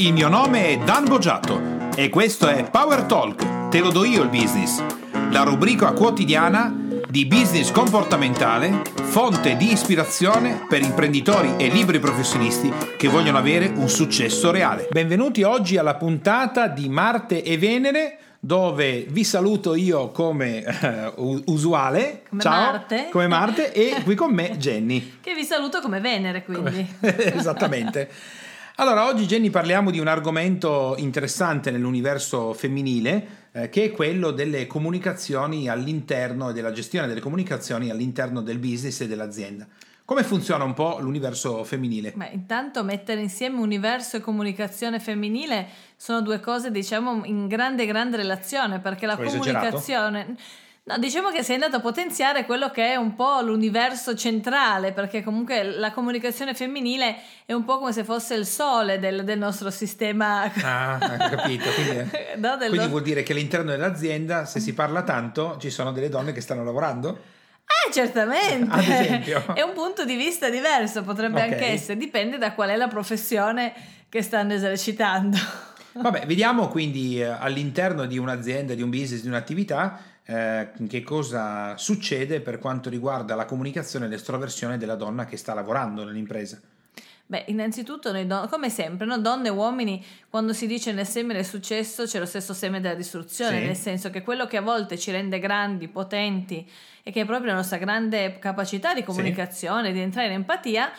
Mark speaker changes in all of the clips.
Speaker 1: Il mio nome è Dan Boggiato e questo è Power Talk, te lo do io il business, la rubrica quotidiana di business comportamentale, fonte di ispirazione per imprenditori e liberi professionisti che vogliono avere un successo reale. Benvenuti oggi alla puntata di Marte e Venere dove vi saluto io come uh, usuale.
Speaker 2: Come
Speaker 1: Ciao,
Speaker 2: Marte.
Speaker 1: Come Marte e qui con me Jenny.
Speaker 2: Che vi saluto come Venere, quindi.
Speaker 1: Esattamente. Allora, oggi Jenny parliamo di un argomento interessante nell'universo femminile, eh, che è quello delle comunicazioni all'interno e della gestione delle comunicazioni all'interno del business e dell'azienda. Come funziona un po' l'universo femminile?
Speaker 2: Beh, intanto mettere insieme universo e comunicazione femminile sono due cose, diciamo, in grande, grande relazione, perché la
Speaker 1: Ho
Speaker 2: comunicazione...
Speaker 1: esagerato?
Speaker 2: No, diciamo che sei andato a potenziare quello che è un po' l'universo centrale, perché comunque la comunicazione femminile è un po' come se fosse il sole del, del nostro sistema.
Speaker 1: Ah, capito. Quindi,
Speaker 2: No,
Speaker 1: quindi
Speaker 2: no-
Speaker 1: vuol dire che all'interno dell'azienda, se si parla tanto, ci sono delle donne che stanno lavorando?
Speaker 2: Eh, certamente. È un punto di vista diverso, potrebbe
Speaker 1: Ok.
Speaker 2: anche essere, dipende da qual è la professione che stanno esercitando.
Speaker 1: Vabbè, vediamo quindi eh, all'interno di un'azienda, di un business, di un'attività, eh, che cosa succede per quanto riguarda la comunicazione e l'estroversione della donna che sta lavorando nell'impresa.
Speaker 2: Beh, innanzitutto, noi don- come sempre, no? donne e uomini, quando si dice nel seme del successo c'è lo stesso seme della distruzione,
Speaker 1: Sì.
Speaker 2: nel senso che quello che a volte ci rende grandi, potenti e che è proprio la nostra grande capacità di comunicazione, di entrare in empatia,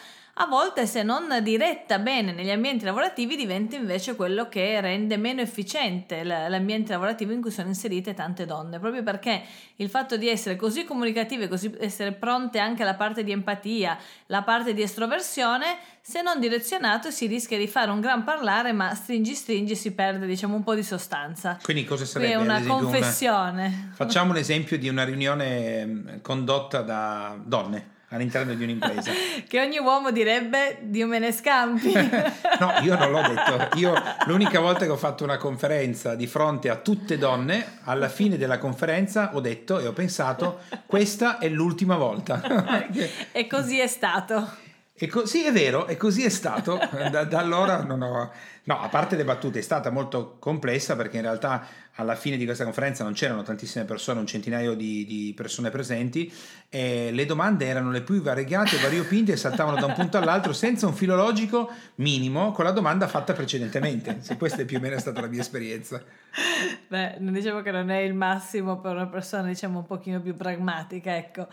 Speaker 2: a volte se non diretta bene negli ambienti lavorativi diventa invece quello che rende meno efficiente l'ambiente lavorativo in cui sono inserite tante donne, proprio perché il fatto di essere così comunicative, così essere pronte anche alla parte di empatia, la parte di estroversione, se non direzionato si rischia di fare un gran parlare, ma stringi stringi si perde diciamo un po' di sostanza.
Speaker 1: Quindi cosa sarebbe?
Speaker 2: è una confessione.
Speaker 1: Facciamo un esempio di una riunione condotta da donne all'interno di un'impresa.
Speaker 2: che ogni uomo direbbe Dio me ne scampi.
Speaker 1: No, io non l'ho detto. Io l'unica volta che ho fatto una conferenza di fronte a tutte donne, alla fine della conferenza ho detto e ho pensato, questa è l'ultima volta.
Speaker 2: e così è stato.
Speaker 1: E co- sì, è vero, e così è stato. Da, da allora non ho... No, a parte le battute, è stata molto complessa perché in realtà alla fine di questa conferenza non c'erano tantissime persone, un centinaio di, di persone presenti e le domande erano le più variegate, variopinte e saltavano da un punto all'altro senza un filologico minimo con la domanda fatta precedentemente. Se questa è più o meno stata la mia esperienza.
Speaker 2: Beh, non dicevo che non è il massimo per una persona, diciamo, un pochino più pragmatica, ecco.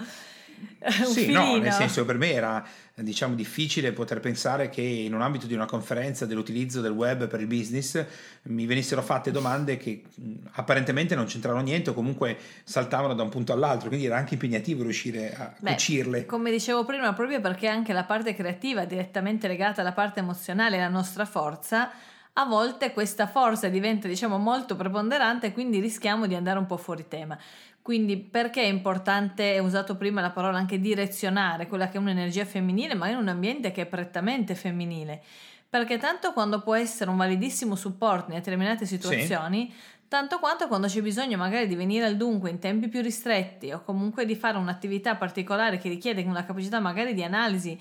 Speaker 2: Un
Speaker 1: Sì, no, nel senso per me era diciamo difficile poter pensare che in un ambito di una conferenza dell'utilizzo del web per il business mi venissero fatte domande che apparentemente non c'entravano niente o comunque saltavano da un punto all'altro, quindi era anche impegnativo riuscire a
Speaker 2: Beh,
Speaker 1: cucirle.
Speaker 2: Come dicevo prima, proprio perché anche la parte creativa è direttamente legata alla parte emozionale e alla nostra forza, a volte questa forza diventa, diciamo, molto preponderante e quindi rischiamo di andare un po' fuori tema. Quindi perché è importante, ho usato prima la parola anche direzionare, quella che è un'energia femminile, ma in un ambiente che è prettamente femminile? Perché tanto quando può essere un validissimo supporto in determinate situazioni, tanto quanto quando c'è bisogno magari di venire al dunque in tempi più ristretti o comunque di fare un'attività particolare che richiede una capacità magari di analisi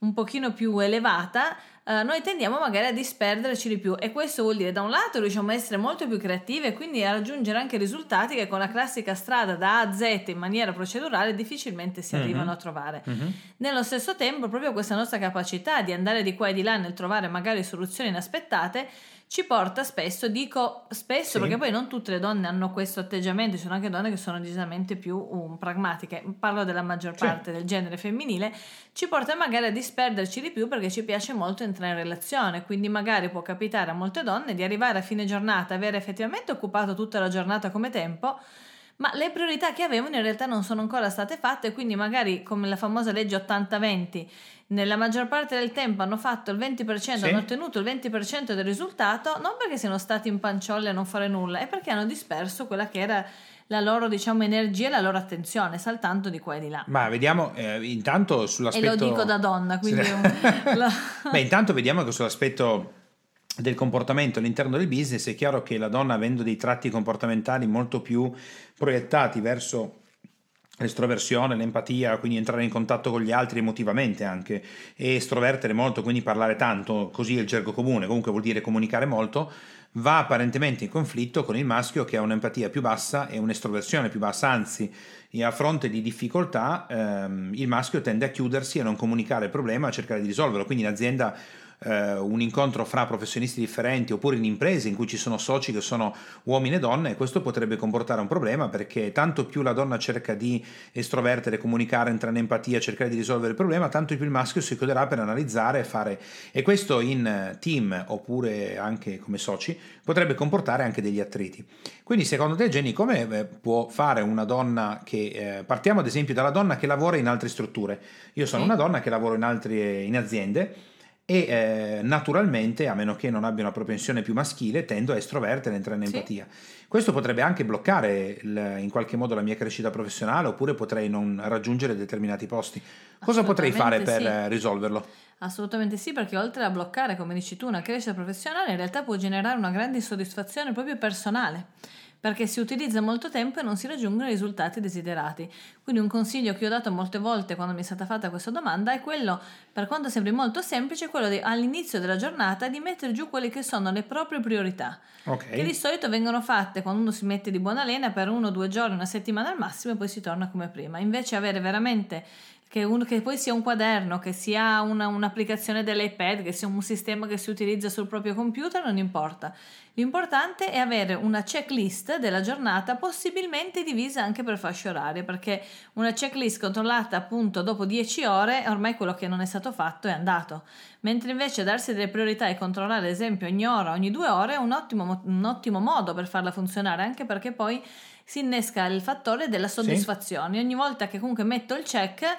Speaker 2: un pochino più elevata, eh, noi tendiamo magari a disperderci di più e questo vuol dire da un lato riusciamo a essere molto più creativi e quindi a raggiungere anche risultati che con la classica strada da A a Z in maniera procedurale difficilmente si
Speaker 1: Mhm.
Speaker 2: arrivano a trovare.
Speaker 1: Mhm.
Speaker 2: Nello stesso tempo, proprio questa nostra capacità di andare di qua e di là nel trovare magari soluzioni inaspettate ci porta spesso, dico spesso
Speaker 1: Sì.
Speaker 2: perché poi non tutte le donne hanno questo atteggiamento, ci sono anche donne che sono decisamente più um, pragmatiche, parlo della maggior
Speaker 1: Sì.
Speaker 2: parte del genere femminile, ci porta magari a disperderci di più perché ci piace molto entrare in relazione, quindi magari può capitare a molte donne di arrivare a fine giornata, avere effettivamente occupato tutta la giornata come tempo, ma le priorità che avevano in realtà non sono ancora state fatte, quindi magari come la famosa legge 80-20, nella maggior parte del tempo hanno fatto il 20%,
Speaker 1: Sì.
Speaker 2: hanno ottenuto il 20% del risultato, non perché siano stati in panciolle a non fare nulla, è perché hanno disperso quella che era la loro diciamo energia e la loro attenzione, saltando di qua e di là.
Speaker 1: Ma vediamo eh, intanto
Speaker 2: E
Speaker 1: sull'aspetto...
Speaker 2: lo dico da donna, quindi
Speaker 1: Sì.
Speaker 2: la-
Speaker 1: Beh, intanto vediamo che sull'aspetto del comportamento all'interno del business è chiaro che la donna avendo dei tratti comportamentali molto più proiettati verso l'estroversione, l'empatia, quindi entrare in contatto con gli altri emotivamente anche e estrovertere molto, quindi parlare tanto, così è il gergo comune, comunque vuol dire comunicare molto, va apparentemente in conflitto con il maschio che ha un'empatia più bassa e un'estroversione più bassa, anzi a fronte di difficoltà ehm, il maschio tende a chiudersi e a non comunicare il problema, a cercare di risolverlo, quindi l'azienda eh, un incontro fra professionisti differenti oppure in imprese in cui ci sono soci che sono uomini e donne, questo potrebbe comportare un problema perché tanto più la donna cerca di estrovertere, comunicare, entrare in empatia, cercare di risolvere il problema, tanto più il maschio si chiuderà per analizzare e fare. E questo in team oppure anche come soci potrebbe comportare anche degli attriti. Quindi secondo te Jenny come eh, può fare una donna che, eh, partiamo ad esempio dalla donna che lavora in altre strutture, io sono una donna che lavora in altre in aziende, e eh, naturalmente, a meno che non abbia una propensione più maschile, tendo a estrovertere, a entrare in empatia. Sì. Questo potrebbe anche bloccare il, in qualche modo la mia crescita professionale oppure potrei non raggiungere determinati posti. Cosa potrei fare per sì. risolverlo?
Speaker 2: Assolutamente sì, perché oltre a bloccare, come dici tu, una crescita professionale, in realtà può generare una grande insoddisfazione proprio personale perché si utilizza molto tempo e non si raggiungono i risultati desiderati. Quindi un consiglio che ho dato molte volte quando mi è stata fatta questa domanda è quello, per quanto sembri molto semplice, quello di all'inizio della giornata di mettere giù quelle che sono le proprie priorità, okay. che di solito vengono fatte quando uno si mette di buona lena per uno o due giorni, una settimana al massimo e poi si torna come prima. Invece avere veramente che, un, che, poi sia un quaderno, che sia una, un'applicazione dell'iPad, che sia un sistema che si utilizza sul proprio computer, non importa. L'importante è avere una checklist della giornata, possibilmente divisa anche per fasce orarie, perché una checklist controllata appunto dopo 10 ore, ormai quello che non è stato fatto è andato. Mentre invece darsi delle priorità e controllare, ad esempio, ogni ora, ogni due ore è un ottimo, un ottimo modo per farla funzionare, anche perché poi si innesca il fattore della soddisfazione. Sì. Ogni volta che comunque metto il check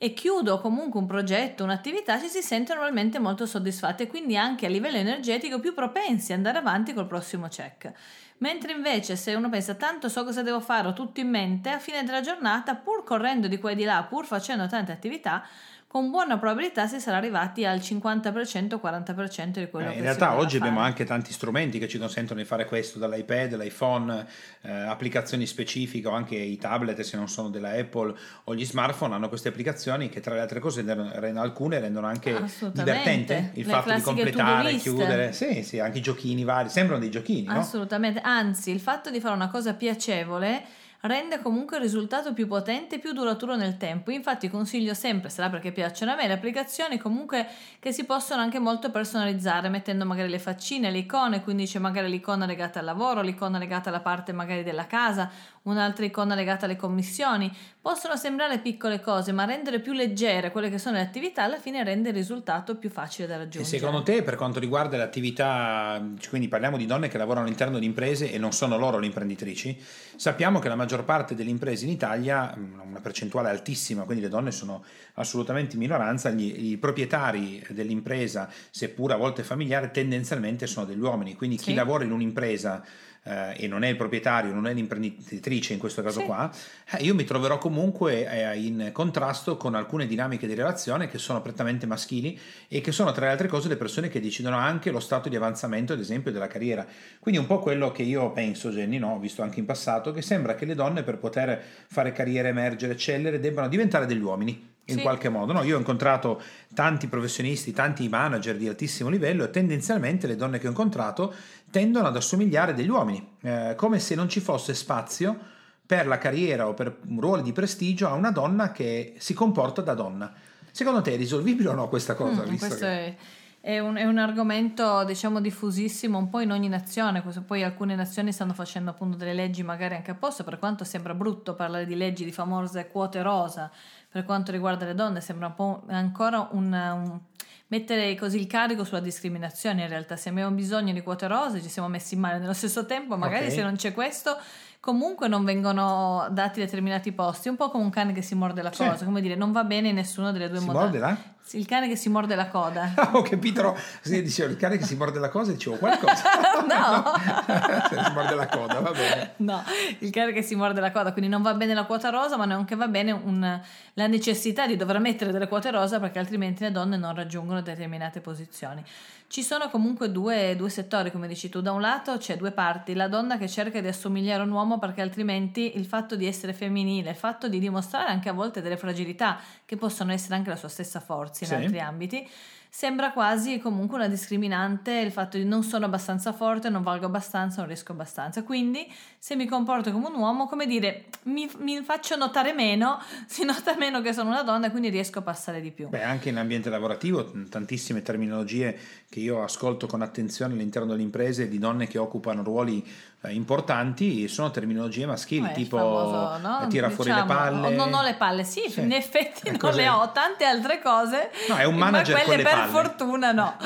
Speaker 2: e chiudo comunque un progetto, un'attività, ci si sente normalmente molto soddisfatti e quindi anche a livello energetico più propensi ad andare avanti col prossimo check. Mentre invece se uno pensa tanto so cosa devo fare, ho tutto in mente, a fine della giornata, pur correndo di qua e di là, pur facendo tante attività, con buona probabilità si sarà arrivati al 50%, 40% di quello eh, che
Speaker 1: In realtà oggi fare. abbiamo anche tanti strumenti che ci consentono di fare questo, dall'iPad, l'iPhone, eh, applicazioni specifiche o anche i tablet se non sono della Apple o gli smartphone hanno queste applicazioni che tra le altre cose rendono, alcune rendono anche divertente il le fatto di completare, chiudere, sì, sì, anche i giochini vari, sembrano dei giochini.
Speaker 2: Assolutamente, no? anzi il fatto di fare una cosa piacevole rende comunque il risultato più potente e più duraturo nel tempo. Infatti consiglio sempre, sarà perché piacciono a me, le applicazioni comunque che si possono anche molto personalizzare, mettendo magari le faccine, le icone, quindi c'è magari l'icona legata al lavoro, l'icona legata alla parte magari della casa, un'altra icona legata alle commissioni. Possono sembrare piccole cose, ma rendere più leggere quelle che sono le attività alla fine rende il risultato più facile da raggiungere.
Speaker 1: E secondo te, per quanto riguarda le attività, quindi parliamo di donne che lavorano all'interno di imprese e non sono loro le imprenditrici, sappiamo che la maggior parte delle imprese in Italia, una percentuale altissima, quindi le donne sono assolutamente in minoranza, gli, i proprietari dell'impresa, seppur a volte familiare, tendenzialmente sono degli uomini, quindi chi sì. lavora in un'impresa eh, e non è il proprietario, non è l'imprenditrice in questo caso sì. qua, eh, io mi troverò comunque eh, in contrasto con alcune dinamiche di relazione che sono prettamente maschili e che sono tra le altre cose le persone che decidono anche lo stato di avanzamento, ad esempio, della carriera. Quindi un po' quello che io penso, Jenny, no? ho visto anche in passato, che sembra che le donne per poter fare carriera, emergere, eccellere, debbano diventare degli uomini in sì. qualche modo. No? Io ho incontrato tanti professionisti, tanti manager di altissimo livello e tendenzialmente le donne che ho incontrato tendono ad assomigliare degli uomini, eh, come se non ci fosse spazio per la carriera o per ruoli di prestigio a una donna che si comporta da donna. Secondo te è risolvibile o no questa cosa?
Speaker 2: Mm, questo che... è, è, un, è, un, argomento diciamo diffusissimo un po' in ogni nazione, poi alcune nazioni stanno facendo appunto delle leggi magari anche apposta, per quanto sembra brutto parlare di leggi di famose quote rosa per quanto riguarda le donne, sembra un po' ancora un, un mettere così il carico sulla discriminazione in realtà se abbiamo bisogno di quote rose ci siamo messi male nello stesso tempo magari okay. se non c'è questo comunque non vengono dati determinati posti un po' come un cane che si morde la cosa sì. come dire non va bene in nessuno delle due modalità il cane che si morde la coda.
Speaker 1: ho capito, sì, dicevo, il cane che si morde la cosa, dicevo qualcosa.
Speaker 2: no.
Speaker 1: si morde la coda, va bene.
Speaker 2: No, il cane che si morde la coda, quindi non va bene la quota rosa, ma neanche va bene un, la necessità di dover mettere delle quote rosa perché altrimenti le donne non raggiungono determinate posizioni. Ci sono comunque due, due settori, come dici tu. Da un lato c'è due parti, la donna che cerca di assomigliare a un uomo perché altrimenti il fatto di essere femminile, il fatto di dimostrare anche a volte delle fragilità che possono essere anche la sua stessa forza in
Speaker 1: Sì.
Speaker 2: altri ambiti, sembra quasi comunque una discriminante il fatto di non sono abbastanza forte, non valgo abbastanza, non riesco abbastanza. Quindi se mi comporto come un uomo, come dire, mi, mi faccio notare meno, si nota meno che sono una donna e quindi riesco a passare di più.
Speaker 1: Beh, anche in ambiente lavorativo, tantissime terminologie che io ascolto con attenzione all'interno delle imprese di donne che occupano ruoli importanti sono terminologie maschili,
Speaker 2: Eh,
Speaker 1: tipo
Speaker 2: famoso, no?
Speaker 1: eh, tira fuori le
Speaker 2: Diciamo,
Speaker 1: palle.
Speaker 2: non ho le palle, sì,
Speaker 1: Sì.
Speaker 2: in effetti
Speaker 1: Eh,
Speaker 2: non le ho, tante altre cose.
Speaker 1: No, è un
Speaker 2: ma
Speaker 1: manager con
Speaker 2: quelle
Speaker 1: le
Speaker 2: per
Speaker 1: palle.
Speaker 2: fortuna no.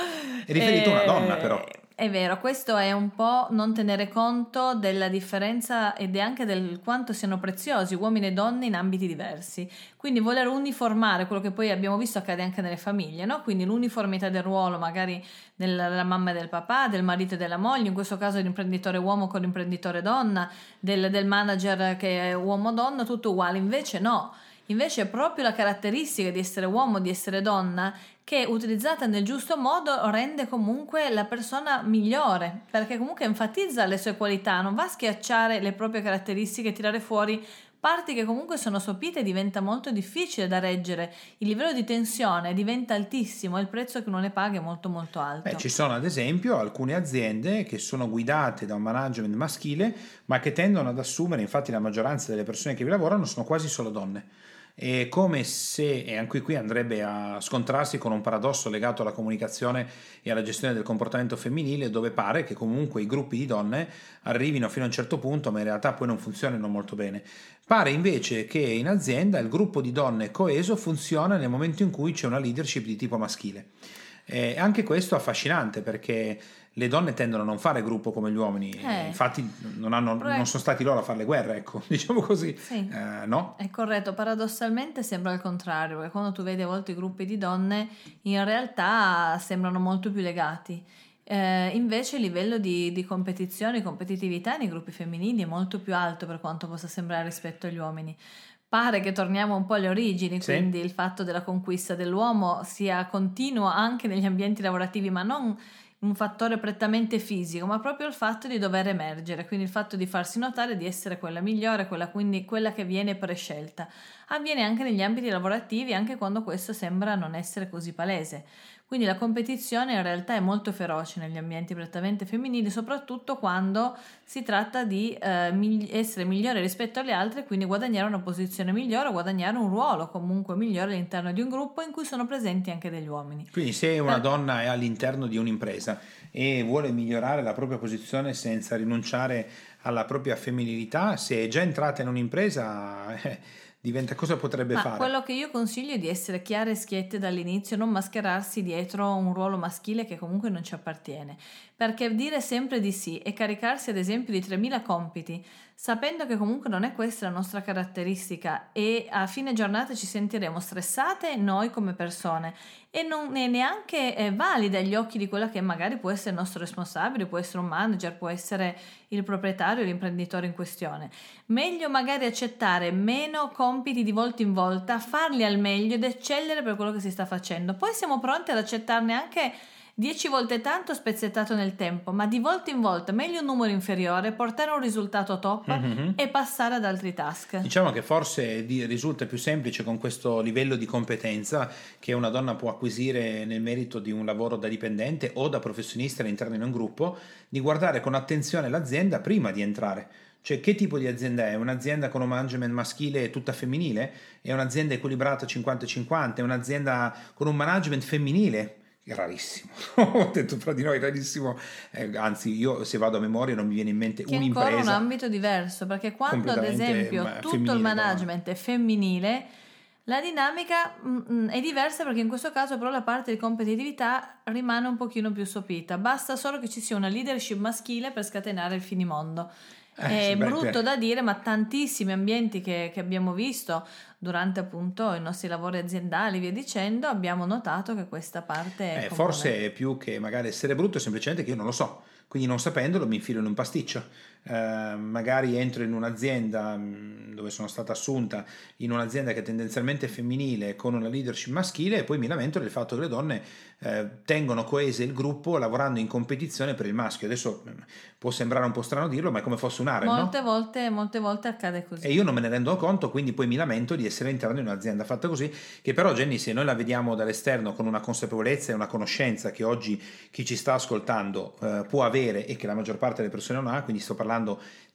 Speaker 1: È riferito a una
Speaker 2: Eh,
Speaker 1: donna, però.
Speaker 2: È vero, questo è un po' non tenere conto della differenza ed anche del quanto siano preziosi uomini e donne in ambiti diversi. Quindi voler uniformare quello che poi abbiamo visto accade anche nelle famiglie, no? Quindi l'uniformità del ruolo magari della, mamma e del papà, del marito e della moglie, in questo caso l'imprenditore uomo con l'imprenditore donna, del, del manager che è uomo-donna, tutto uguale. Invece no. Invece è proprio la caratteristica di essere uomo, di essere donna, che utilizzata nel giusto modo rende comunque la persona migliore, perché comunque enfatizza le sue qualità, non va a schiacciare le proprie caratteristiche e tirare fuori parti che comunque sono sopite e diventa molto difficile da reggere. Il livello di tensione diventa altissimo e il prezzo che uno ne paga è molto molto alto.
Speaker 1: Beh, ci sono ad esempio alcune aziende che sono guidate da un management maschile, ma che tendono ad assumere, infatti la maggioranza delle persone che vi lavorano sono quasi solo donne. È come se, e anche qui andrebbe a scontrarsi con un paradosso legato alla comunicazione e alla gestione del comportamento femminile, dove pare che comunque i gruppi di donne arrivino fino a un certo punto, ma in realtà poi non funzionino molto bene. Pare invece che in azienda il gruppo di donne coeso funziona nel momento in cui c'è una leadership di tipo maschile. E anche questo è affascinante perché le donne tendono a non fare gruppo come gli uomini,
Speaker 2: Eh.
Speaker 1: infatti non, hanno- non sono stati loro a fare le guerre, ecco, diciamo così.
Speaker 2: Sì.
Speaker 1: Eh, no?
Speaker 2: È corretto, paradossalmente sembra il contrario, perché quando tu vedi a volte i gruppi di donne, in realtà sembrano molto più legati. Eh, invece il livello di, di competizione, di competitività nei gruppi femminili è molto più alto per quanto possa sembrare rispetto agli uomini. Pare che torniamo un po' alle origini,
Speaker 1: Sì.
Speaker 2: quindi il fatto della conquista dell'uomo sia continuo anche negli ambienti lavorativi, ma non un fattore prettamente fisico, ma proprio il fatto di dover emergere, quindi il fatto di farsi notare di essere quella migliore, quella, quindi quella che viene prescelta. Avviene anche negli ambiti lavorativi, anche quando questo sembra non essere così palese. Quindi la competizione in realtà è molto feroce negli ambienti prettamente femminili, soprattutto quando si tratta di eh, essere migliore rispetto alle altre, quindi guadagnare una posizione migliore o guadagnare un ruolo comunque migliore all'interno di un gruppo in cui sono presenti anche degli uomini.
Speaker 1: Quindi se una
Speaker 2: Per-
Speaker 1: donna è all'interno di un'impresa e vuole migliorare la propria posizione senza rinunciare alla propria femminilità, se è già entrata in un'impresa, eh, diventa cosa potrebbe
Speaker 2: Ma
Speaker 1: fare?
Speaker 2: quello che io consiglio è di essere chiare e schiette dall'inizio, non mascherarsi dietro un ruolo maschile che comunque non ci appartiene. Perché dire sempre di sì e caricarsi ad esempio di 3000 compiti, sapendo che comunque non è questa la nostra caratteristica e a fine giornata ci sentiremo stressate noi come persone e non è neanche eh, valida agli occhi di quella che magari può essere il nostro responsabile, può essere un manager, può essere il proprietario, l'imprenditore in questione. Meglio magari accettare meno compiti di volta in volta, farli al meglio ed eccellere per quello che si sta facendo. Poi siamo pronti ad accettarne anche 10 volte tanto spezzettato nel tempo, ma di volta in volta meglio un numero inferiore, portare un risultato top
Speaker 1: Mhm.
Speaker 2: e passare ad altri task.
Speaker 1: Diciamo che forse risulta più semplice con questo livello di competenza che una donna può acquisire nel merito di un lavoro da dipendente o da professionista all'interno di un gruppo, di guardare con attenzione l'azienda prima di entrare. Cioè, che tipo di azienda è? Un'azienda con un management maschile e tutta femminile? È un'azienda equilibrata 50-50? È un'azienda con un management femminile? Rarissimo, ho detto fra di noi rarissimo, Eh, anzi io se vado a memoria non mi viene in mente
Speaker 2: Che è ancora un
Speaker 1: un'impresa.
Speaker 2: ambito diverso, perché quando ad esempio
Speaker 1: ma,
Speaker 2: tutto il management è femminile, la dinamica mm, mm, è diversa perché in questo caso però la parte di competitività rimane un pochino più sopita. Basta solo che ci sia una leadership maschile per scatenare il finimondo.
Speaker 1: Eh,
Speaker 2: è
Speaker 1: beh,
Speaker 2: brutto
Speaker 1: beh.
Speaker 2: da dire, ma tantissimi ambienti che, che abbiamo visto, durante appunto i nostri lavori aziendali, via dicendo, abbiamo notato che questa parte...
Speaker 1: Eh, forse è più che magari essere brutto, è semplicemente che io non lo so, quindi non sapendolo mi infilo in un pasticcio. Eh, magari entro in un'azienda mm, dove sono stata assunta, in un'azienda che è tendenzialmente femminile con una leadership maschile e poi mi lamento del fatto che le donne eh, tengono coese il gruppo lavorando in competizione per il maschio. Adesso mm, può sembrare un po' strano dirlo, ma è come fosse un area.
Speaker 2: Molte,
Speaker 1: no?
Speaker 2: volte, molte volte accade così.
Speaker 1: E io non me ne rendo conto, quindi poi mi lamento di essere entrato in un'azienda fatta così, che però Jenny, se noi la vediamo dall'esterno con una consapevolezza e una conoscenza che oggi chi ci sta ascoltando eh, può avere e che la maggior parte delle persone non ha, quindi sto parlando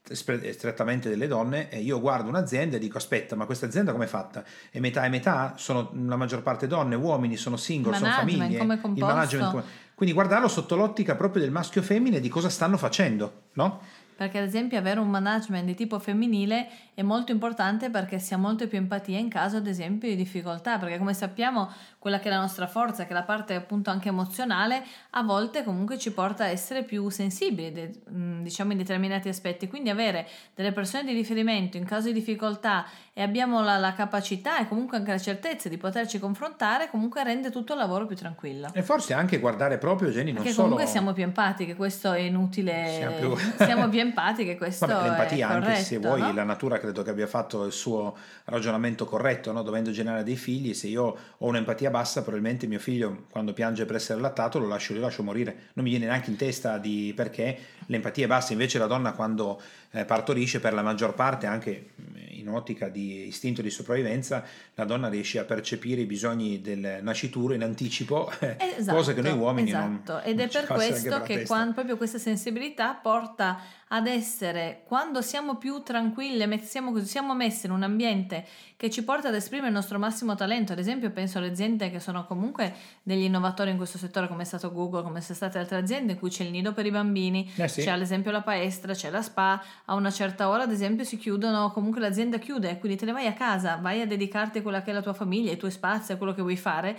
Speaker 1: strettamente delle donne e io guardo un'azienda e dico aspetta ma questa azienda come è fatta? È metà e metà? Sono la maggior parte donne, uomini, sono single, sono famiglie
Speaker 2: come il management
Speaker 1: quindi guardarlo sotto l'ottica proprio del maschio e femmine di cosa stanno facendo no?
Speaker 2: Perché ad esempio avere un management di tipo femminile è molto importante perché si ha molto più empatia in caso ad esempio di difficoltà, perché come sappiamo quella che è la nostra forza, che è la parte appunto anche emozionale, a volte comunque ci porta a essere più sensibili, diciamo in determinati aspetti, quindi avere delle persone di riferimento in caso di difficoltà e abbiamo la, la capacità e comunque anche la certezza di poterci confrontare, comunque rende tutto il lavoro più tranquillo.
Speaker 1: E forse anche guardare proprio Jenny non
Speaker 2: perché
Speaker 1: solo...
Speaker 2: comunque siamo più empatiche, questo è inutile, siamo più, siamo più empatiche, questo
Speaker 1: Vabbè, l'empatia
Speaker 2: è corretto,
Speaker 1: anche se vuoi
Speaker 2: no?
Speaker 1: la natura credo che abbia fatto il suo ragionamento corretto, no? dovendo generare dei figli, se io ho un'empatia bassa probabilmente mio figlio quando piange per essere allattato lo lascio, lo lascio morire, non mi viene neanche in testa di perché l'empatia è bassa, invece la donna quando eh, partorisce per la maggior parte anche in ottica di istinto di sopravvivenza, la donna riesce a percepire i bisogni del nascituro in anticipo,
Speaker 2: esatto,
Speaker 1: cosa che noi uomini
Speaker 2: esatto.
Speaker 1: non
Speaker 2: Ed
Speaker 1: non
Speaker 2: è per questo che quando, proprio questa sensibilità porta ad essere, quando siamo più tranquille, siamo, così, siamo messi in un ambiente che ci porta ad esprimere il nostro massimo talento, ad esempio penso alle aziende che sono comunque degli innovatori in questo settore come è stato Google, come sono state altre aziende in cui c'è il nido per i bambini,
Speaker 1: Eh sì.
Speaker 2: c'è ad esempio la palestra, c'è la spa, a una certa ora ad esempio si chiudono, comunque l'azienda chiude, quindi te ne vai a casa, vai a dedicarti a quella che è la tua famiglia, i tuoi spazi, a quello che vuoi fare.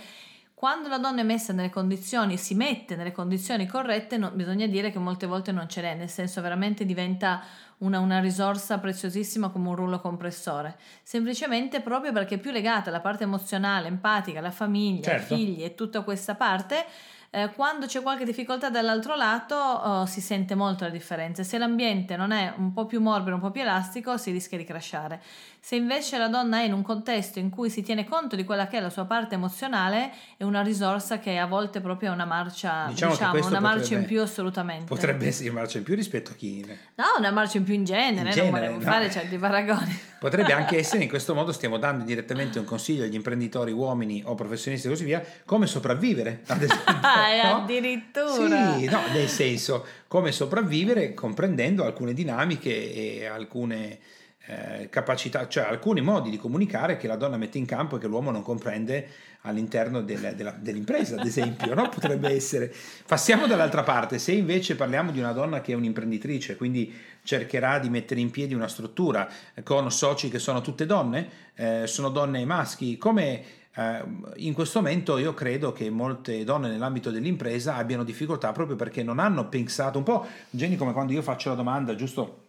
Speaker 2: Quando la donna è messa nelle condizioni, si mette nelle condizioni corrette, no- bisogna dire che molte volte non ce n'è, nel senso veramente diventa una, una risorsa preziosissima come un rullo compressore. Semplicemente proprio perché è più legata alla parte emozionale, empatica, alla famiglia,
Speaker 1: Certo.
Speaker 2: ai figli e tutta questa parte, eh, quando c'è qualche difficoltà dall'altro lato oh, si sente molto la differenza. Se l'ambiente non è un po' più morbido, un po' più elastico, si rischia di crashare. Se invece la donna è in un contesto in cui si tiene conto di quella che è la sua parte emozionale, è una risorsa che a volte proprio è una marcia,
Speaker 1: Diciamo
Speaker 2: diciamo, una marcia
Speaker 1: potrebbe-
Speaker 2: in più assolutamente.
Speaker 1: Potrebbe essere marcia in più rispetto a chi
Speaker 2: No, una marcia in più in genere,
Speaker 1: In
Speaker 2: non
Speaker 1: genere,
Speaker 2: volevo
Speaker 1: no.
Speaker 2: fare certi paragoni.
Speaker 1: Potrebbe anche essere in questo modo stiamo dando direttamente un consiglio agli imprenditori uomini o professionisti e così via come sopravvivere ad esempio,
Speaker 2: Ah,
Speaker 1: no?
Speaker 2: addirittura.
Speaker 1: Sì, no, nel senso come sopravvivere comprendendo alcune dinamiche e alcune eh, capacità, cioè alcuni modi di comunicare che la donna mette in campo e che l'uomo non comprende all'interno del- della- dell'impresa, ad esempio, no? potrebbe essere. Passiamo dall'altra parte, se invece parliamo di una donna che è un'imprenditrice, quindi cercherà di mettere in piedi una struttura con soci che sono tutte donne, eh, sono donne e maschi, come eh, in questo momento io credo che molte donne nell'ambito dell'impresa abbiano difficoltà proprio perché non hanno pensato un po', Jenny, come quando io faccio la domanda, giusto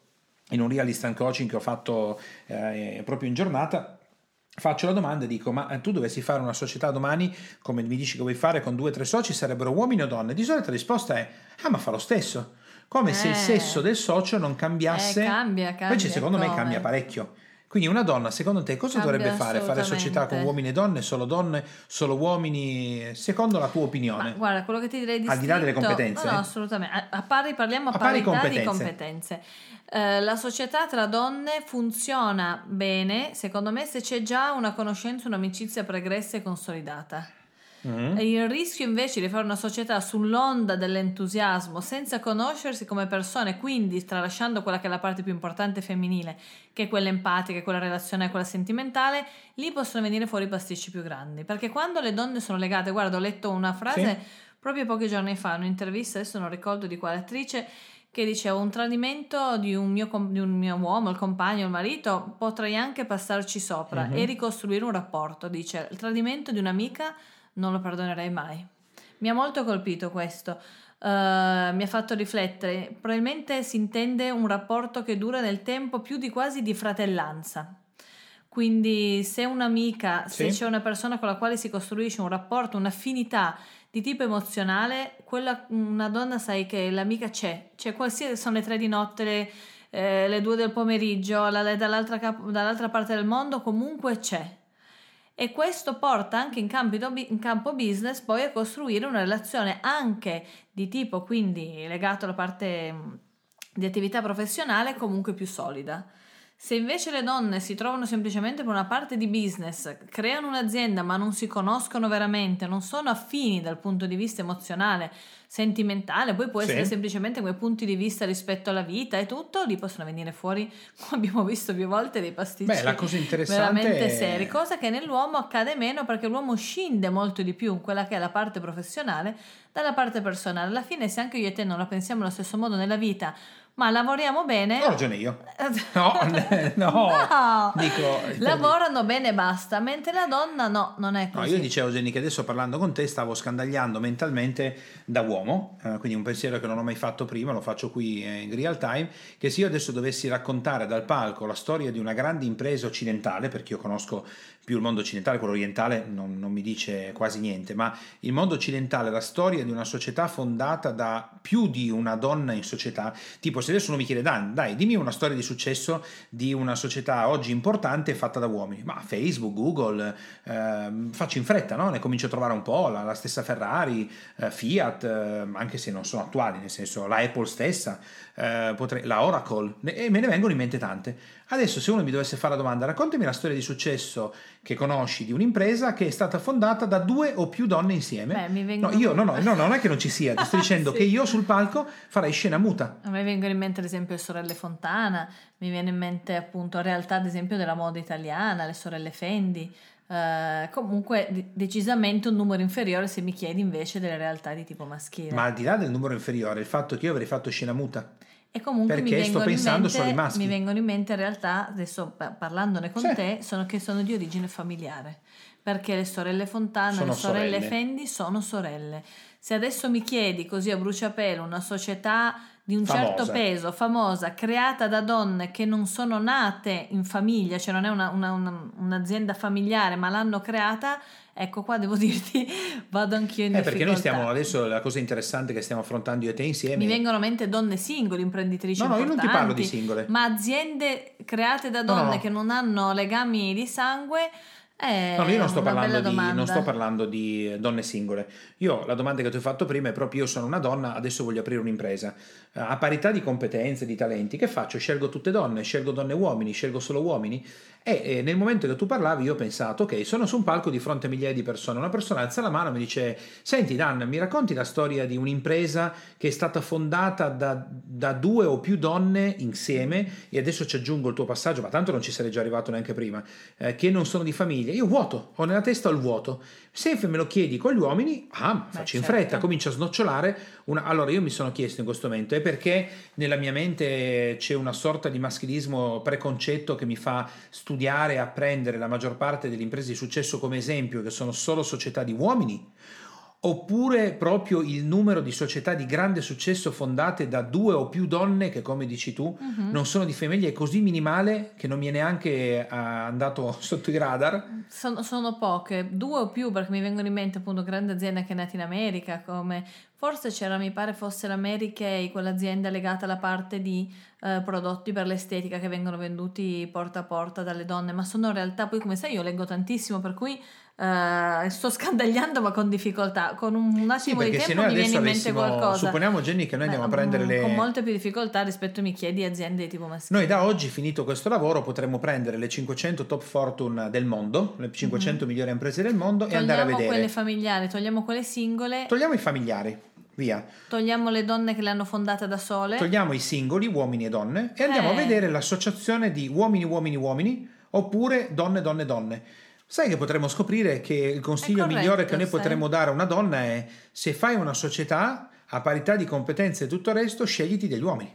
Speaker 1: in un real instant coaching che ho fatto eh, proprio in giornata, faccio la domanda e dico ma eh, tu dovessi fare una società domani come mi dici che vuoi fare con due o tre soci sarebbero uomini o donne? Di solito la risposta è ah ma fa lo stesso come se il
Speaker 2: Eh.
Speaker 1: sesso del socio non cambiasse
Speaker 2: Eh, cambia, cambia,
Speaker 1: invece secondo me
Speaker 2: come?
Speaker 1: cambia parecchio quindi una donna secondo te cosa
Speaker 2: Cambia
Speaker 1: dovrebbe fare? Fare società con uomini e donne, solo donne, solo uomini secondo la tua
Speaker 2: Ma
Speaker 1: opinione?
Speaker 2: guarda, quello che ti direi di
Speaker 1: Al di là delle competenze,
Speaker 2: No, no, assolutamente. A, a pari, parliamo a,
Speaker 1: A pari
Speaker 2: parità di
Speaker 1: competenze.
Speaker 2: competenze. Eh, la società tra donne funziona bene, secondo me, se c'è già una conoscenza, un'amicizia pregressa e consolidata.
Speaker 1: Mm?
Speaker 2: E il rischio invece di fare una società sull'onda dell'entusiasmo senza conoscersi come persone, quindi tralasciando quella che è la parte più importante femminile, che è quella empatica, quella relazionale, quella sentimentale, lì possono venire fuori pasticci più grandi. Perché quando le donne sono legate, guarda, ho letto una frase proprio pochi giorni fa, un'intervista, adesso non ricordo di quale attrice, che diceva un tradimento di un, mio, di un mio uomo, il compagno, il marito, potrei anche passarci sopra
Speaker 1: Mhm.
Speaker 2: e ricostruire un rapporto. Dice, il tradimento di un'amica non lo perdonerei mai. Mi ha molto colpito questo. eh, mi ha fatto riflettere. Probabilmente si intende un rapporto che dura nel tempo più di quasi di fratellanza. Quindi se un'amica, se
Speaker 1: Sì.
Speaker 2: c'è una persona con la quale si costruisce un rapporto, un'affinità di tipo emozionale, quella, una donna sai che l'amica c'è, c'è qualsiasi, sono le tre di notte, le, eh, le due del pomeriggio, la- la- dall'altra, dall'altra parte del mondo, comunque c'è. E questo porta anche in, campo- in campo business poi a costruire una relazione anche di tipo quindi legato alla parte di attività professionale comunque più solida. Se invece le donne si trovano semplicemente per una parte di business, creano un'azienda ma non si conoscono veramente, non sono affini dal punto di vista emozionale, sentimentale, poi può
Speaker 1: Sì.
Speaker 2: essere semplicemente come punti di vista rispetto alla vita e tutto, lì possono venire fuori, come abbiamo visto più volte, dei pasticci
Speaker 1: Beh, la cosa interessante
Speaker 2: veramente
Speaker 1: è-
Speaker 2: seri, cosa che nell'uomo accade meno perché l'uomo scinde molto di più quella che è la parte professionale dalla parte personale. Alla fine, se anche io e te non la pensiamo allo stesso modo nella vita, ma lavoriamo bene,
Speaker 1: Ho ragione io. No, no,
Speaker 2: No!
Speaker 1: dico...
Speaker 2: lavorano bene e basta, mentre la donna no, non è
Speaker 1: No,
Speaker 2: così.
Speaker 1: io dicevo Jenny che adesso parlando con te stavo scandagliando mentalmente da uomo, eh, quindi un pensiero che non ho mai fatto prima, lo faccio qui eh, in real time, che se io adesso dovessi raccontare dal palco la storia di una grande impresa occidentale, perché io conosco più il mondo occidentale, quello orientale non, non mi dice quasi niente, ma il mondo occidentale, la storia di una società fondata da più di una donna in società, tipo se adesso uno mi chiede dai, dai dimmi una storia di successo di una società oggi importante fatta da uomini, ma Facebook, Google, ehm, faccio in fretta, no? ne comincio a trovare un po', la, la stessa Ferrari, eh, Fiat, eh, anche se non sono attuali, nel senso la Apple stessa, eh, potrei- la Oracle, e me ne vengono in mente tante. Adesso se uno mi dovesse fare la domanda, raccontami la storia di successo che conosci di un'impresa che è stata fondata da due o più donne insieme.
Speaker 2: Beh, mi
Speaker 1: No,
Speaker 2: vengono-
Speaker 1: io no, no, no, non è che non ci sia, ti sto dicendo
Speaker 2: Sì.
Speaker 1: che io sul palco farei scena muta.
Speaker 2: A me vengono in mente ad esempio le sorelle Fontana, mi viene in mente appunto realtà ad esempio della moda italiana, le sorelle Fendi, eh, comunque decisamente un numero inferiore se mi chiedi invece delle realtà di tipo maschile.
Speaker 1: Ma al di là del numero inferiore, il fatto che io avrei fatto scena muta.
Speaker 2: E comunque mi
Speaker 1: Perché sto
Speaker 2: vengono, in
Speaker 1: pensando
Speaker 2: mente,
Speaker 1: solo ai maschi.
Speaker 2: mi vengono in mente in realtà, adesso pa- parlandone con
Speaker 1: Sì.
Speaker 2: te, sono che sono di origine familiare. Perché le sorelle Fontana,
Speaker 1: Sono
Speaker 2: le sorelle
Speaker 1: sorelle.
Speaker 2: Fendi sono sorelle. Se adesso mi chiedi così a bruciapelo una società di un certo
Speaker 1: Famosa.
Speaker 2: peso, famosa, creata da donne che non sono nate in famiglia, cioè non è una- una- una- un'azienda familiare, ma l'hanno creata, ecco qua devo dirti, vado anch'io in
Speaker 1: Eh, perché noi
Speaker 2: difficoltà.
Speaker 1: stiamo adesso, la cosa interessante che stiamo affrontando io e te insieme.
Speaker 2: Mi vengono in mente donne singole, imprenditrici
Speaker 1: No, no, io non ti parlo di singole.
Speaker 2: Ma aziende create da
Speaker 1: No,
Speaker 2: donne
Speaker 1: no, no.
Speaker 2: che non hanno legami di sangue è
Speaker 1: No, io non sto, parlando di, non sto parlando di donne singole. Io la domanda che ti ho fatto prima è proprio: io sono una donna, adesso voglio aprire un'impresa. Eh, A parità di competenze, di talenti, che faccio? Scelgo tutte donne, scelgo donne e uomini, scelgo solo uomini? E, e nel momento che tu parlavi, io ho pensato: ok, sono su un palco di fronte a migliaia di persone. Una persona alza la mano e mi dice: Senti, Dan, mi racconti la storia di un'impresa che è stata fondata da, da due o più donne insieme? E adesso ci aggiungo il tuo passaggio, ma tanto non ci sarei già arrivato neanche prima, eh, che non sono di famiglia. Io vuoto, ho nella testa il vuoto. Se me lo chiedi con gli uomini, ah, ma
Speaker 2: Beh,
Speaker 1: faccio in
Speaker 2: certo.
Speaker 1: fretta, comincio a snocciolare. Una... Allora io mi sono chiesto in questo momento, è perché nella mia mente c'è una sorta di maschilismo preconcetto che mi fa studiare e apprendere la maggior parte delle imprese di successo come esempio, che sono solo società di uomini? Oppure proprio il numero di società di grande successo fondate da due o più donne che, come dici tu,
Speaker 2: Mhm.
Speaker 1: non sono di famiglia, è così minimale che non mi è neanche eh, andato sotto i radar?
Speaker 2: Sono, sono poche, due o più perché mi vengono in mente appunto grandi aziende che è nata in America come forse c'era mi pare fosse l'America quell'azienda legata alla parte di eh, prodotti per l'estetica che vengono venduti porta a porta dalle donne ma sono in realtà poi come sai io leggo tantissimo per cui eh, sto scandagliando ma con difficoltà con un, un
Speaker 1: Sì,
Speaker 2: attimo di tempo mi viene in mente qualcosa
Speaker 1: supponiamo Jenny che noi andiamo a
Speaker 2: Beh,
Speaker 1: prendere
Speaker 2: mm,
Speaker 1: le...
Speaker 2: con molte più difficoltà rispetto mi chiedi aziende tipo maschile
Speaker 1: Noi da oggi, finito questo lavoro, potremmo prendere le 500 top fortune del mondo, le 500 migliori imprese del mondo e andare a
Speaker 2: togliamo
Speaker 1: vedere.
Speaker 2: quelle familiari togliamo quelle singole
Speaker 1: Togliamo i familiari, via.
Speaker 2: Togliamo le donne che le hanno fondate da sole.
Speaker 1: Togliamo i singoli, uomini e donne, e andiamo
Speaker 2: Eh.
Speaker 1: a vedere l'associazione di uomini, uomini, uomini, oppure donne, donne, donne. Sai che potremmo scoprire che il consiglio
Speaker 2: È corretto,
Speaker 1: migliore che noi
Speaker 2: sai.
Speaker 1: potremmo dare a una donna è se fai una società a parità di competenze e tutto il resto, scegliti degli uomini.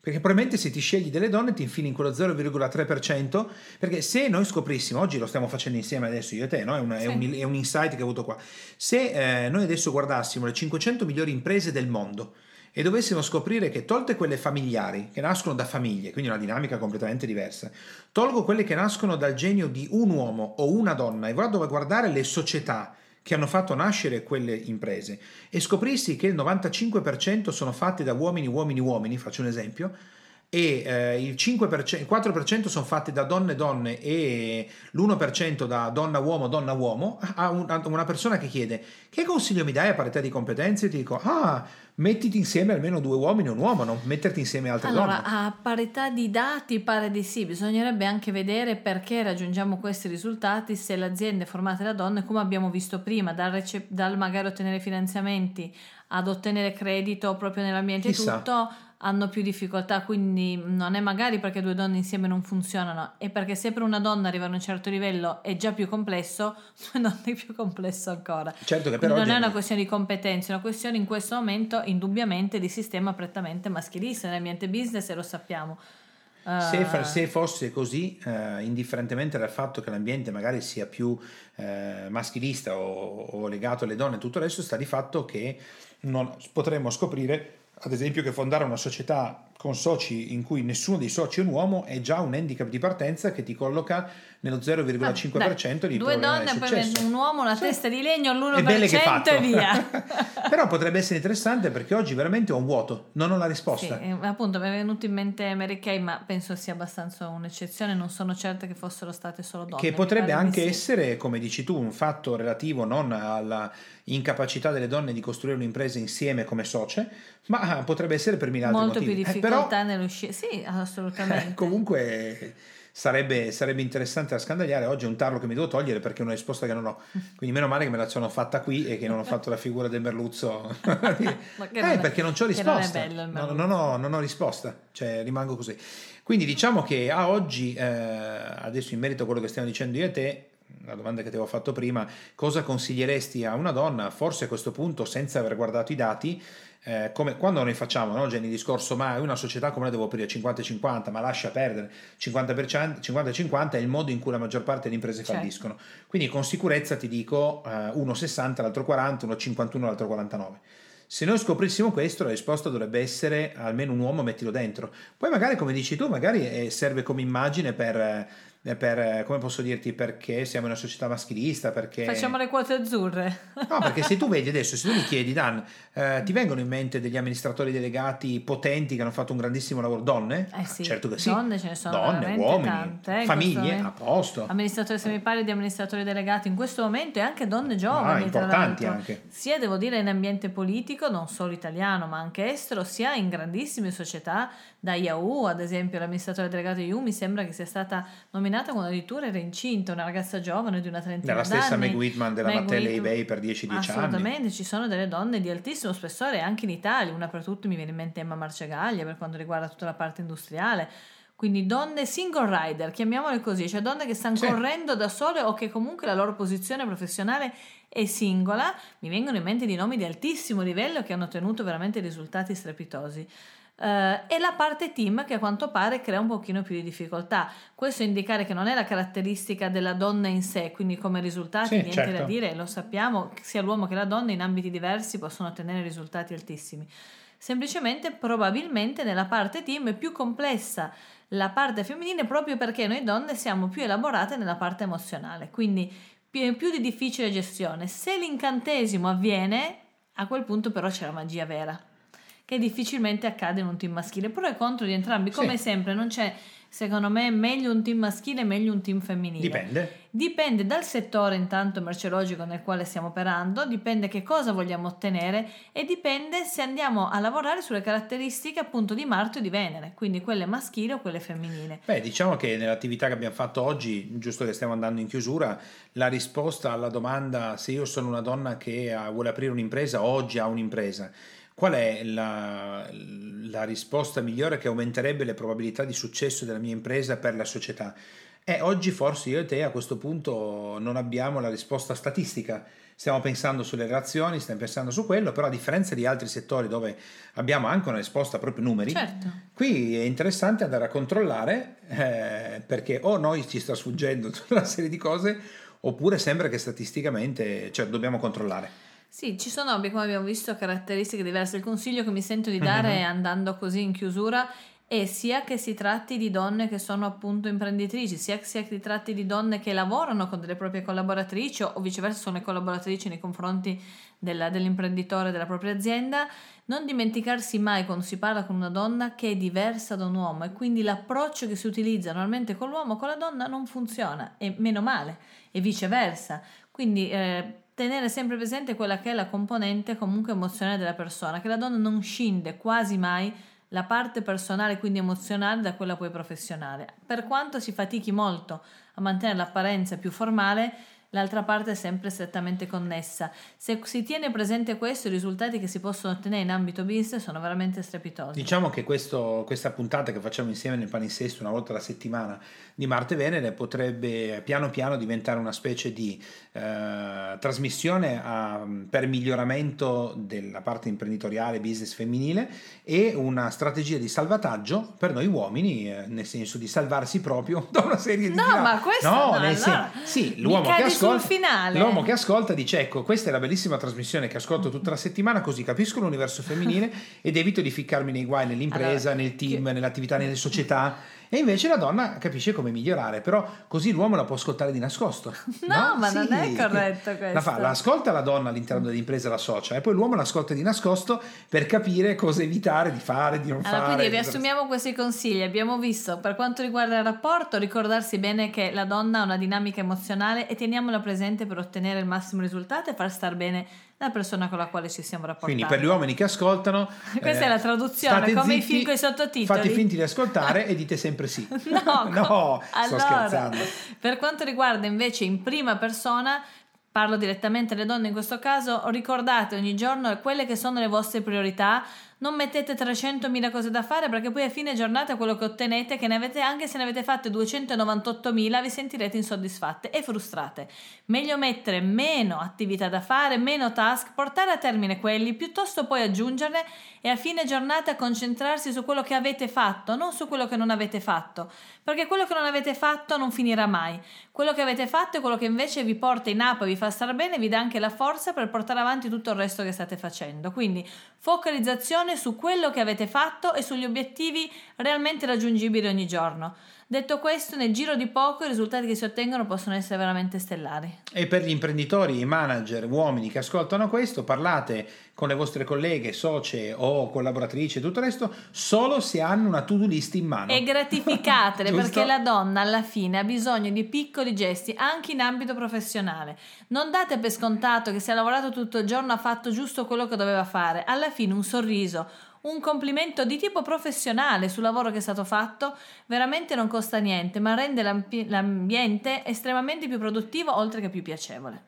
Speaker 1: Perché probabilmente se ti scegli delle donne ti infili in quello 0,3%, perché se noi scoprissimo, oggi lo stiamo facendo insieme adesso io e te, no? è, una- è
Speaker 2: Sì.
Speaker 1: un, è un insight che ho avuto qua, se eh, noi adesso guardassimo le 500 migliori imprese del mondo, e dovessimo scoprire che tolte quelle familiari, che nascono da famiglie, quindi una dinamica completamente diversa, tolgo quelle che nascono dal genio di un uomo o una donna e vado a guardare le società che hanno fatto nascere quelle imprese e scoprissi che il 95% sono fatte da uomini, uomini, uomini, faccio un esempio, e eh, il, 5%, il 4% sono fatte da donne donne e l'1% da donna uomo donna uomo. A, un, a, una persona che chiede che consiglio mi dai a parità di competenze? Ti dico ah mettiti insieme almeno due uomini e un uomo non metterti insieme altre
Speaker 2: allora,
Speaker 1: donne.
Speaker 2: a parità di dati pare di sì bisognerebbe anche vedere perché raggiungiamo questi risultati se le aziende formate da donne come abbiamo visto prima dal, recep- dal magari ottenere finanziamenti ad ottenere credito proprio nell'ambiente
Speaker 1: Chissà.
Speaker 2: tutto hanno più difficoltà, quindi non è magari perché due donne insieme non funzionano, è perché se per una donna arrivare a un certo livello è già più complesso, due donne è più complesso ancora.
Speaker 1: certo che però
Speaker 2: non è una questione di competenze, è una questione in questo momento indubbiamente di sistema prettamente maschilista nell'ambiente business e lo sappiamo.
Speaker 1: Se,
Speaker 2: Eh,
Speaker 1: se fosse così, eh, indifferentemente dal fatto che l'ambiente magari sia più eh, maschilista o, o legato alle donne e tutto il resto, sta di fatto che non potremmo scoprire, ad esempio, che fondare una società con soci in cui nessuno dei soci è un uomo è già un handicap di partenza che ti colloca nello 0,5%
Speaker 2: dai,
Speaker 1: di
Speaker 2: due donne,
Speaker 1: di
Speaker 2: poi un uomo, una
Speaker 1: Sì.
Speaker 2: testa di legno,
Speaker 1: E belle che
Speaker 2: l'1%
Speaker 1: fatto.
Speaker 2: e via.
Speaker 1: Però potrebbe essere interessante perché oggi veramente ho un vuoto, non ho la
Speaker 2: Sì,
Speaker 1: risposta.
Speaker 2: eh, appunto mi è venuto in mente Mary Kay, ma penso sia abbastanza un'eccezione, non sono certa che fossero state solo donne.
Speaker 1: Che potrebbe anche
Speaker 2: sì.
Speaker 1: essere, come dici tu, un fatto relativo non alla incapacità delle donne di costruire un'impresa insieme come socie, ma potrebbe essere per mille altri
Speaker 2: molto più
Speaker 1: motivi.
Speaker 2: Difficoltà
Speaker 1: però,
Speaker 2: nell'uscire. Sì, assolutamente.
Speaker 1: eh, comunque sarebbe, sarebbe interessante da scandagliare. Oggi è un tarlo che mi devo togliere perché è una risposta che non ho. Quindi meno male che me la sono fatta qui e che non ho fatto la figura del merluzzo. Eh,
Speaker 2: non
Speaker 1: perché non
Speaker 2: non è
Speaker 1: risposta.
Speaker 2: il
Speaker 1: No, non, ho, non ho risposta, cioè rimango così. Quindi diciamo che a oggi, eh, adesso in merito a quello che stiamo dicendo io e te, la domanda che ti avevo fatto prima, cosa consiglieresti a una donna, forse a questo punto senza aver guardato i dati, eh, come quando noi facciamo, no, Jenny, il discorso, ma è una società come la devo aprire 50-50, ma lascia perdere 50%, 50-50 è il modo in cui la maggior parte delle imprese
Speaker 2: Certo.
Speaker 1: falliscono. Quindi con sicurezza ti dico eh, uno 60, l'altro 40, uno 51, l'altro 49. Se noi scoprissimo questo, la risposta dovrebbe essere almeno un uomo mettilo dentro. Poi magari, come dici tu, magari eh, serve come immagine per, per, eh, come posso dirti, perché siamo una società maschilista, perché...
Speaker 2: Facciamo le quote azzurre.
Speaker 1: No, perché se tu vedi adesso, se tu mi chiedi, Dan, eh, ti vengono in mente degli amministratori delegati potenti che hanno fatto un grandissimo lavoro? Donne?
Speaker 2: Eh sì,
Speaker 1: certo che sì.
Speaker 2: donne ce ne sono
Speaker 1: Donne, uomini,
Speaker 2: tante, eh,
Speaker 1: famiglie, a posto.
Speaker 2: amministratori semipari di amministratori delegati in questo momento e anche donne giovani,
Speaker 1: Ah, importanti anche.
Speaker 2: sia devo dire in ambiente politico, non solo italiano ma anche estero, sia in grandissime società, da Yahoo ad esempio, l'amministratore delegato di Yahoo mi sembra che sia stata nominata quando addirittura era incinta, una ragazza giovane di una trentina
Speaker 1: Della stessa. Meg Whitman della
Speaker 2: Meg Whitman.
Speaker 1: eBay per 10-10 anni.
Speaker 2: Assolutamente, ci sono delle donne di altissimo spessore anche in Italia, una per tutte mi viene in mente Emma Marcegaglia per quanto riguarda tutta la parte industriale. Quindi donne single rider, chiamiamole così, cioè donne che stanno
Speaker 1: Sì.
Speaker 2: correndo da sole o che comunque la loro posizione professionale è singola, mi vengono in mente di nomi di altissimo livello che hanno ottenuto veramente risultati strepitosi. Eh, e la parte team che a quanto pare crea un pochino più di difficoltà. Questo indicare che non è la caratteristica della donna in sé, quindi come risultati,
Speaker 1: Sì,
Speaker 2: niente
Speaker 1: certo.
Speaker 2: da dire, lo sappiamo, sia l'uomo che la donna in ambiti diversi possono ottenere risultati altissimi. Semplicemente, probabilmente nella parte team è più complessa la parte femminile proprio perché noi donne siamo più elaborate nella parte emozionale, quindi più, più di difficile gestione. Se l'incantesimo avviene, a quel punto però c'è la magia vera, che difficilmente accade in un team maschile. Pro e contro di entrambi, come
Speaker 1: Sì.
Speaker 2: sempre, non c'è secondo me meglio un team maschile, meglio un team femminile.
Speaker 1: Dipende.
Speaker 2: Dipende dal settore intanto merceologico nel quale stiamo operando, dipende che cosa vogliamo ottenere e dipende se andiamo a lavorare sulle caratteristiche appunto di Marte o di Venere, quindi quelle maschili o quelle femminili.
Speaker 1: Beh, diciamo che nell'attività che abbiamo fatto oggi, giusto che stiamo andando in chiusura, la risposta alla domanda se io sono una donna che ha- vuole aprire un'impresa, oggi ha un'impresa, qual è la, la risposta migliore che aumenterebbe le probabilità di successo della mia impresa per la società? E oggi forse io e te a questo punto non abbiamo la risposta statistica. Stiamo pensando sulle relazioni, stiamo pensando su quello, però a differenza di altri settori dove abbiamo anche una risposta proprio numeri,
Speaker 2: Certo.
Speaker 1: Qui è interessante andare a controllare eh, perché o noi ci sta sfuggendo tutta una serie di cose oppure sembra che statisticamente cioè, dobbiamo controllare.
Speaker 2: Sì, ci sono, come abbiamo visto, caratteristiche diverse. Il consiglio che mi sento di dare
Speaker 1: Mhm.
Speaker 2: andando così in chiusura è sia che si tratti di donne che sono appunto imprenditrici, sia che si tratti di donne che lavorano con delle proprie collaboratrici o, o viceversa sono le collaboratrici nei confronti della- dell'imprenditore della propria azienda, non dimenticarsi mai quando si parla con una donna che è diversa da un uomo e quindi l'approccio che si utilizza normalmente con l'uomo con la donna non funziona e meno male e viceversa. Quindi eh, tenere sempre presente quella che è la componente comunque emozionale della persona, che la donna non scinde quasi mai la parte personale, quindi emozionale, da quella poi professionale. Per quanto si fatichi molto a mantenere l'apparenza più formale, l'altra parte è sempre strettamente connessa. Se si tiene presente questo, i risultati che si possono ottenere in ambito business sono veramente strepitosi.
Speaker 1: Diciamo che questo- questa puntata che facciamo insieme nel palinsesto una volta alla settimana di Marte Venere potrebbe piano piano diventare una specie di eh, trasmissione a- per miglioramento della parte imprenditoriale, business femminile e una strategia di salvataggio per noi uomini, eh, nel senso di salvarsi proprio da una serie di
Speaker 2: No, ma questo
Speaker 1: no,
Speaker 2: no,
Speaker 1: nel sen-
Speaker 2: allora,
Speaker 1: sì, l'uomo che
Speaker 2: cadi sul
Speaker 1: ascolta
Speaker 2: finale.
Speaker 1: l'uomo che ascolta dice ecco questa è la bellissima trasmissione che ascolto tutta la settimana così capisco l'universo femminile ed evito di ficcarmi nei guai nell'impresa,
Speaker 2: Allora,
Speaker 1: nel team,
Speaker 2: che-
Speaker 1: nell'attività, nelle società e invece la donna capisce come migliorare però così l'uomo la può ascoltare di nascosto
Speaker 2: No, ma non
Speaker 1: Sì.
Speaker 2: è corretto questo.
Speaker 1: la, fa, la ascolta la donna all'interno dell'impresa la socia e poi l'uomo l'ascolta di nascosto per capire cosa evitare di fare di non
Speaker 2: Allora,
Speaker 1: fare
Speaker 2: quindi riassumiamo questi consigli. Abbiamo visto per quanto riguarda il rapporto, ricordarsi bene che la donna ha una dinamica emozionale e teniamola presente per ottenere il massimo risultato e far star bene la persona con la quale ci stiamo rapportando.
Speaker 1: quindi per gli uomini che ascoltano
Speaker 2: Questa
Speaker 1: eh,
Speaker 2: è la traduzione, come i
Speaker 1: zitti,
Speaker 2: film coi sottotitoli.
Speaker 1: fate finti di ascoltare e dite sempre sì
Speaker 2: No,
Speaker 1: no sto
Speaker 2: allora,
Speaker 1: scherzando
Speaker 2: Per quanto riguarda invece in prima persona, parlo direttamente alle donne in questo caso, ricordate ogni giorno quelle che sono le vostre priorità. Non mettete 300.000 cose da fare perché poi a fine giornata quello che ottenete, che ne avete, anche se ne avete fatte 298.000, vi sentirete insoddisfatte e frustrate. Meglio mettere meno attività da fare, meno task, portare a termine quelli, piuttosto poi aggiungerne e a fine giornata concentrarsi su quello che avete fatto, non su quello che non avete fatto, perché quello che non avete fatto non finirà mai. Quello che avete fatto è quello che invece vi porta in e vi fa stare bene vi dà anche la forza per portare avanti tutto il resto che state facendo. Quindi focalizzazione su quello che avete fatto e sugli obiettivi realmente raggiungibili ogni giorno. Detto questo, nel giro di poco i risultati che si ottengono possono essere veramente stellari.
Speaker 1: E per gli imprenditori, i manager, uomini che ascoltano questo, parlate con le vostre colleghe, socie o collaboratrici e tutto il resto solo se hanno una to-do list in mano.
Speaker 2: E gratificatele perché la donna alla fine ha bisogno di piccoli gesti anche in ambito professionale. Non date per scontato che se ha lavorato tutto il giorno ha fatto giusto quello che doveva fare. Alla fine un sorriso, un complimento di tipo professionale sul lavoro che è stato fatto veramente non costa niente, ma rende l'ambi- l'ambiente estremamente più produttivo oltre che più piacevole.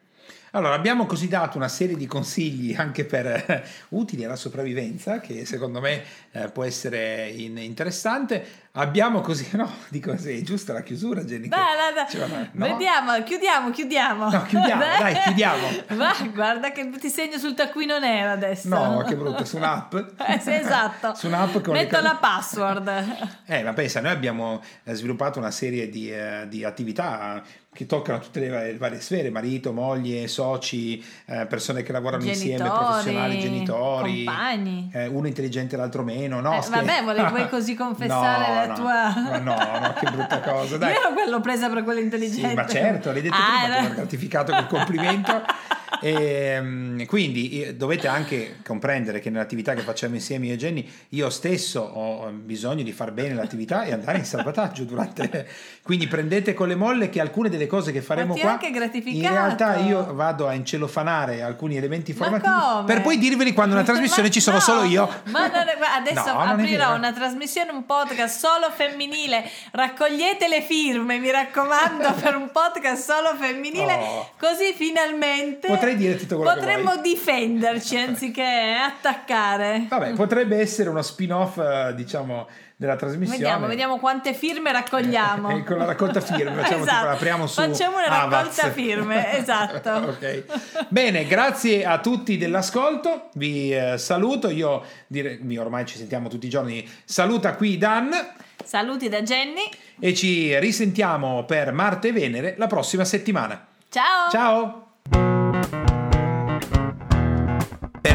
Speaker 1: Allora, abbiamo così dato una serie di consigli anche per eh, utili alla sopravvivenza, che secondo me eh, può essere in- interessante. Abbiamo così, no, dico sì, è giusta la chiusura, Jenny.
Speaker 2: dai, dai.
Speaker 1: cioè, no?
Speaker 2: Vediamo, chiudiamo, chiudiamo.
Speaker 1: No, chiudiamo, dai, chiudiamo.
Speaker 2: Va, guarda che ti segno sul taccuino nero adesso.
Speaker 1: No, che brutto, su un'app.
Speaker 2: Eh, sì, esatto.
Speaker 1: su un'app con le
Speaker 2: Metto
Speaker 1: ca-
Speaker 2: la password.
Speaker 1: Eh, ma pensa, noi abbiamo eh, sviluppato una serie di, eh, di attività che toccano tutte le varie, varie sfere, marito, moglie, soci, eh, persone che lavorano insieme,
Speaker 2: Genitori,
Speaker 1: professionali, genitori,
Speaker 2: compagni.
Speaker 1: eh, uno intelligente l'altro meno, no?
Speaker 2: Eh,
Speaker 1: scher-
Speaker 2: vabbè, vuoi- vuoi così confessare
Speaker 1: No,
Speaker 2: la
Speaker 1: no,
Speaker 2: tua-
Speaker 1: no, no, che brutta cosa, dai.
Speaker 2: Io ero quello presa per quello
Speaker 1: Sì,
Speaker 2: intelligente.
Speaker 1: ma certo, l'hai detto
Speaker 2: Ah,
Speaker 1: prima, ti
Speaker 2: era-
Speaker 1: ho gratificato col complimento. E, quindi eh, dovete anche comprendere che nell'attività che facciamo insieme io e Jenny, io stesso ho bisogno di far bene l'attività e andare in salvataggio durante. Quindi prendete con le molle che alcune delle cose che faremo qua.
Speaker 2: anche.
Speaker 1: In realtà io vado a incelofanare alcuni elementi
Speaker 2: Ma
Speaker 1: informativi
Speaker 2: come?
Speaker 1: per poi dirveli quando una trasmissione
Speaker 2: Ma
Speaker 1: ci sono
Speaker 2: no,
Speaker 1: solo io.
Speaker 2: Ma non adesso
Speaker 1: No,
Speaker 2: aprirò una trasmissione, un podcast solo femminile. Raccogliete le firme, mi raccomando, per un podcast solo femminile.
Speaker 1: Oh.
Speaker 2: Così finalmente
Speaker 1: Potrei dire tutto quello che
Speaker 2: potremmo difenderci anziché attaccare.
Speaker 1: Vabbè, potrebbe essere uno spin-off, eh, diciamo, della trasmissione.
Speaker 2: Vediamo, vediamo quante firme raccogliamo.
Speaker 1: Eh, con la raccolta firme, facciamo tipo, la apriamo su
Speaker 2: Facciamo una raccolta firme, esatto.
Speaker 1: Ok. Bene, grazie a tutti dell'ascolto, vi eh, saluto, io dire- ormai ci sentiamo tutti i giorni, saluta qui Dan
Speaker 2: Saluti da Jenny.
Speaker 1: e ci risentiamo per Marte e Venere la prossima settimana.
Speaker 2: Ciao.
Speaker 1: Ciao!